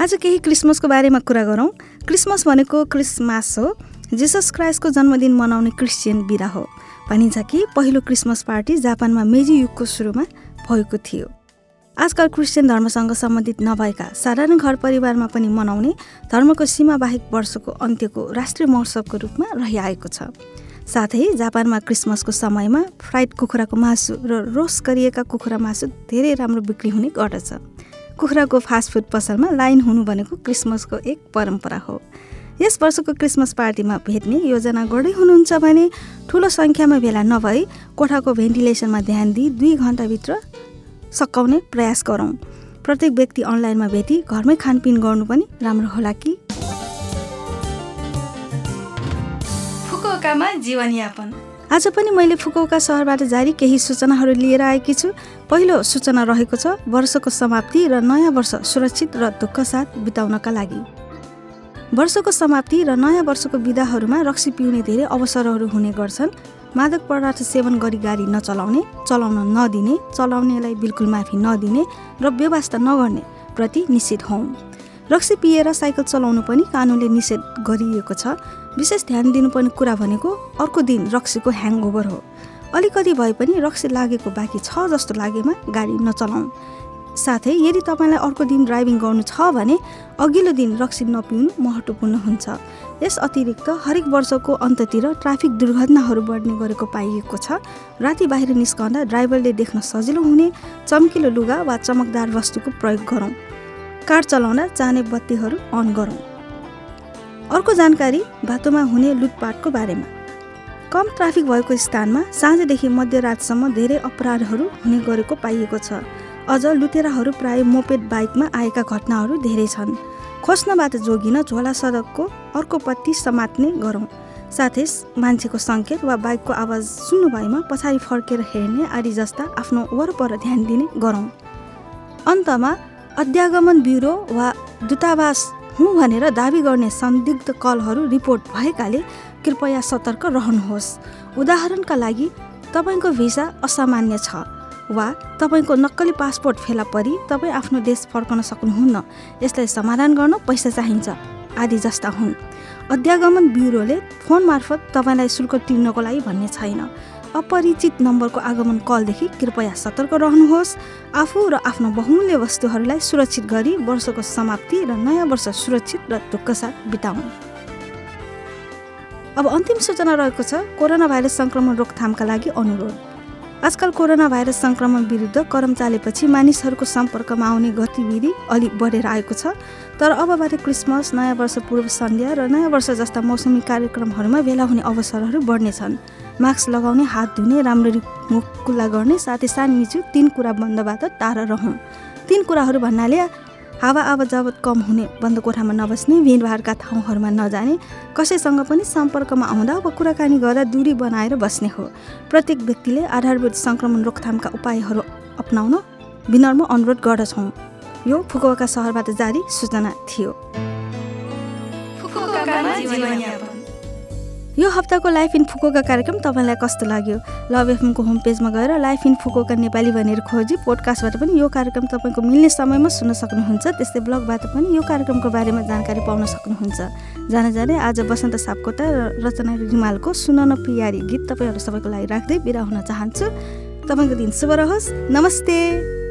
आज केही क्रिसमसको बारेमा कुरा गरौँ। क्रिसमस भनेको क्रिसमास हो। जिसस क्राइस्टको जन्मदिन मनाउने क्रिस्चियन बिदा हो। भनिन्छ कि पहिलो क्रिसमस पार्टी जापानमा मेजी युगको सुरुमा भएको थियो। आजकल क्रिस्चियन धर्मसँग सम्बन्धित नभएका साधारण घर परिवारमा पनि मनाउने धर्मको सीमा बाहेक वर्षको अन्त्यको राष्ट्रिय महोत्सवको रूपमा रहिआएको छ। साथै जापानमा क्रिसमसको समयमा फ्राइड कुखुराको मासु र रोस्ट गरिएका कुखुरा मासु धेरै राम्रो बिक्री हुने गर्दछ। कुखुराको फास्टफुड पसलमा लाइन हुनु भनेको क्रिसमसको एक परम्परा हो। यस वर्षको क्रिसमस पार्टीमा भेट्ने योजना गर्दै हुनुहुन्छ भने ठुलो सङ्ख्यामा भेला नभई कोठाको भेन्टिलेसनमा ध्यान दिई दुई घन्टाभित्र सकाउने प्रयास गरौँ। प्रत्येक व्यक्ति अनलाइनमा भेटी घरमै खानपिन गर्नु पनि राम्रो होला कि? फुकुओकामा जीवनयापन। आज पनि मैले फुकुओका सहरबाट जारी केही सूचनाहरू लिएर आएकी छु। पहिलो सूचना रहेको छ वर्षको समाप्ति र नयाँ वर्ष सुरक्षित र दुःख साथ बिताउनका लागि। वर्षको समाप्ति र नयाँ वर्षको विधाहरूमा रक्सी पिउने धेरै अवसरहरू हुने गर्छन्। मादक पदार्थ सेवन गरी गाडी नचलाउने चलाउन नदिने चलाउनेलाई बिल्कुल माफी नदिने र व्यवस्था नगर्ने प्रति निश्चित हौँ। रक्सी पिएर साइकल चलाउनु पनि कानुनले निषेध गरिएको छ। विशेष ध्यान दिनुपर्ने कुरा भनेको अर्को दिन रक्सीको ह्याङओभर हो। अलिकति भए पनि रक्सी लागेको बाँकी छ जस्तो लागेमा गाडी नचलाउँ साथै यदि तपाईँलाई अर्को दिन ड्राइभिङ गर्नु छ भने अघिल्लो दिन रक्सी नपिउनु महत्त्वपूर्ण हुन्छ। यस अतिरिक्त हरेक वर्षको अन्ततिर ट्राफिक दुर्घटनाहरू बढ्ने गरेको पाइएको छ। राति बाहिर निस्कँदा ड्राइभरले देख्न सजिलो हुने चम्किलो लुगा वा चमकदार वस्तुको प्रयोग गरौँ। कार चलाउँदा चाहने बत्तीहरू अन गरौँ। अर्को जानकारी बाटोमा हुने लुटपाटको बारेमा। कम ट्राफिक भएको स्थानमा साँझदेखि मध्यरातसम्म धेरै अपराधहरू हुने गरेको पाइएको छ। अझ लुटेराहरू प्राय मोपेड बाइकमा आएका घटनाहरू धेरै छन्। खोज्नबाट जोगिन झोला सडकको अर्को पट्टि समात्ने गरौँ। साथै मान्छेको सङ्केत वा बाइकको आवाज सुन्नु भएमा पछाडि फर्केर हेर्ने आदि जस्ता आफ्नो वरपर ध्यान दिने गरौँ। अन्तमा अध्यागमन ब्युरो वा दूतावास हुँ भनेर दावी गर्ने संदिग्ध कलहरू रिपोर्ट भएकाले कृपया सतर्क रहनुहोस्। उदाहरणका लागि तपाईँको भिसा असामान्य छ वा तपाईँको नक्कली पासपोर्ट फेला परी तपाईँ आफ्नो देश फर्कन सक्नुहुन्न। यसलाई समाधान गर्न पैसा चाहिन्छ आदि जस्ता हुन्। अध्यागमन ब्युरोले फोन मार्फत तपाईँलाई शुल्क तिर्नको लागि भन्ने छैन। अपरिचित नम्बरको आगमन कलदेखि कृपया सतर्क रहनुहोस्। आफू र आफ्नो बहुमूल्य वस्तुहरूलाई सुरक्षित गरी वर्षको समाप्ति र नयाँ वर्ष सुरक्षित र दुःखसाथ बिताउँ अब अन्तिम सूचना रहेको छ कोरोना भाइरस सङ्क्रमण रोकथामका लागि अनुरोध। आजकल कोरोना भाइरस सङ्क्रमण विरुद्ध करम चालेपछि मानिसहरूको सम्पर्कमा आउने गतिविधि अलिक बढेर आएको छ। तर अबबाट क्रिसमस नयाँ वर्ष पूर्व सन्ध्या र नयाँ वर्ष जस्ता मौसमी कार्यक्रमहरूमा भेला हुने अवसरहरू बढ्नेछन्। मास्क लगाउने हात धुने राम्ररी मुख कुल्ला गर्ने साथै सानमिचु तिन कुरा बन्दबाट टाढा रहौँ तिन कुराहरू भन्नाले हावा आवजावत कम हुने बन्द कोठामा नबस्ने भिडभाडका ठाउँहरूमा नजाने कसैसँग पनि सम्पर्कमा आउँदा वा कुराकानी गर्दा दूरी बनाएर बस्ने हो। प्रत्येक व्यक्तिले आधारभूत सङ्क्रमण रोकथामका उपायहरू अप्नाउन विनर्म अनुरोध गर्दछौँ। यो फुकुवाका सहरबाट जारी सूचना थियो। यो हप्ताको लाइफ इन फुकोका कार्यक्रम तपाईँलाई कस्तो लाग्यो? लभ एफएमको होम पेजमा गएर लाइफ इन फुकोका नेपाली भनेर खोजी पोडकास्टबाट पनि यो कार्यक्रम तपाईँको मिल्ने समयमा सुन्न सक्नुहुन्छ। त्यस्तै ब्लगबाट पनि यो कार्यक्रमको बारेमा जानकारी पाउन सक्नुहुन्छ। जान जाने आज बसन्त सापकोटा र रचना रिमालको सुन पियारी गीत तपाईँहरू सबैको लागि राख्दै बिदा हुन चाहन्छु। तपाईँको दिन शुभ रहोस्। नमस्ते।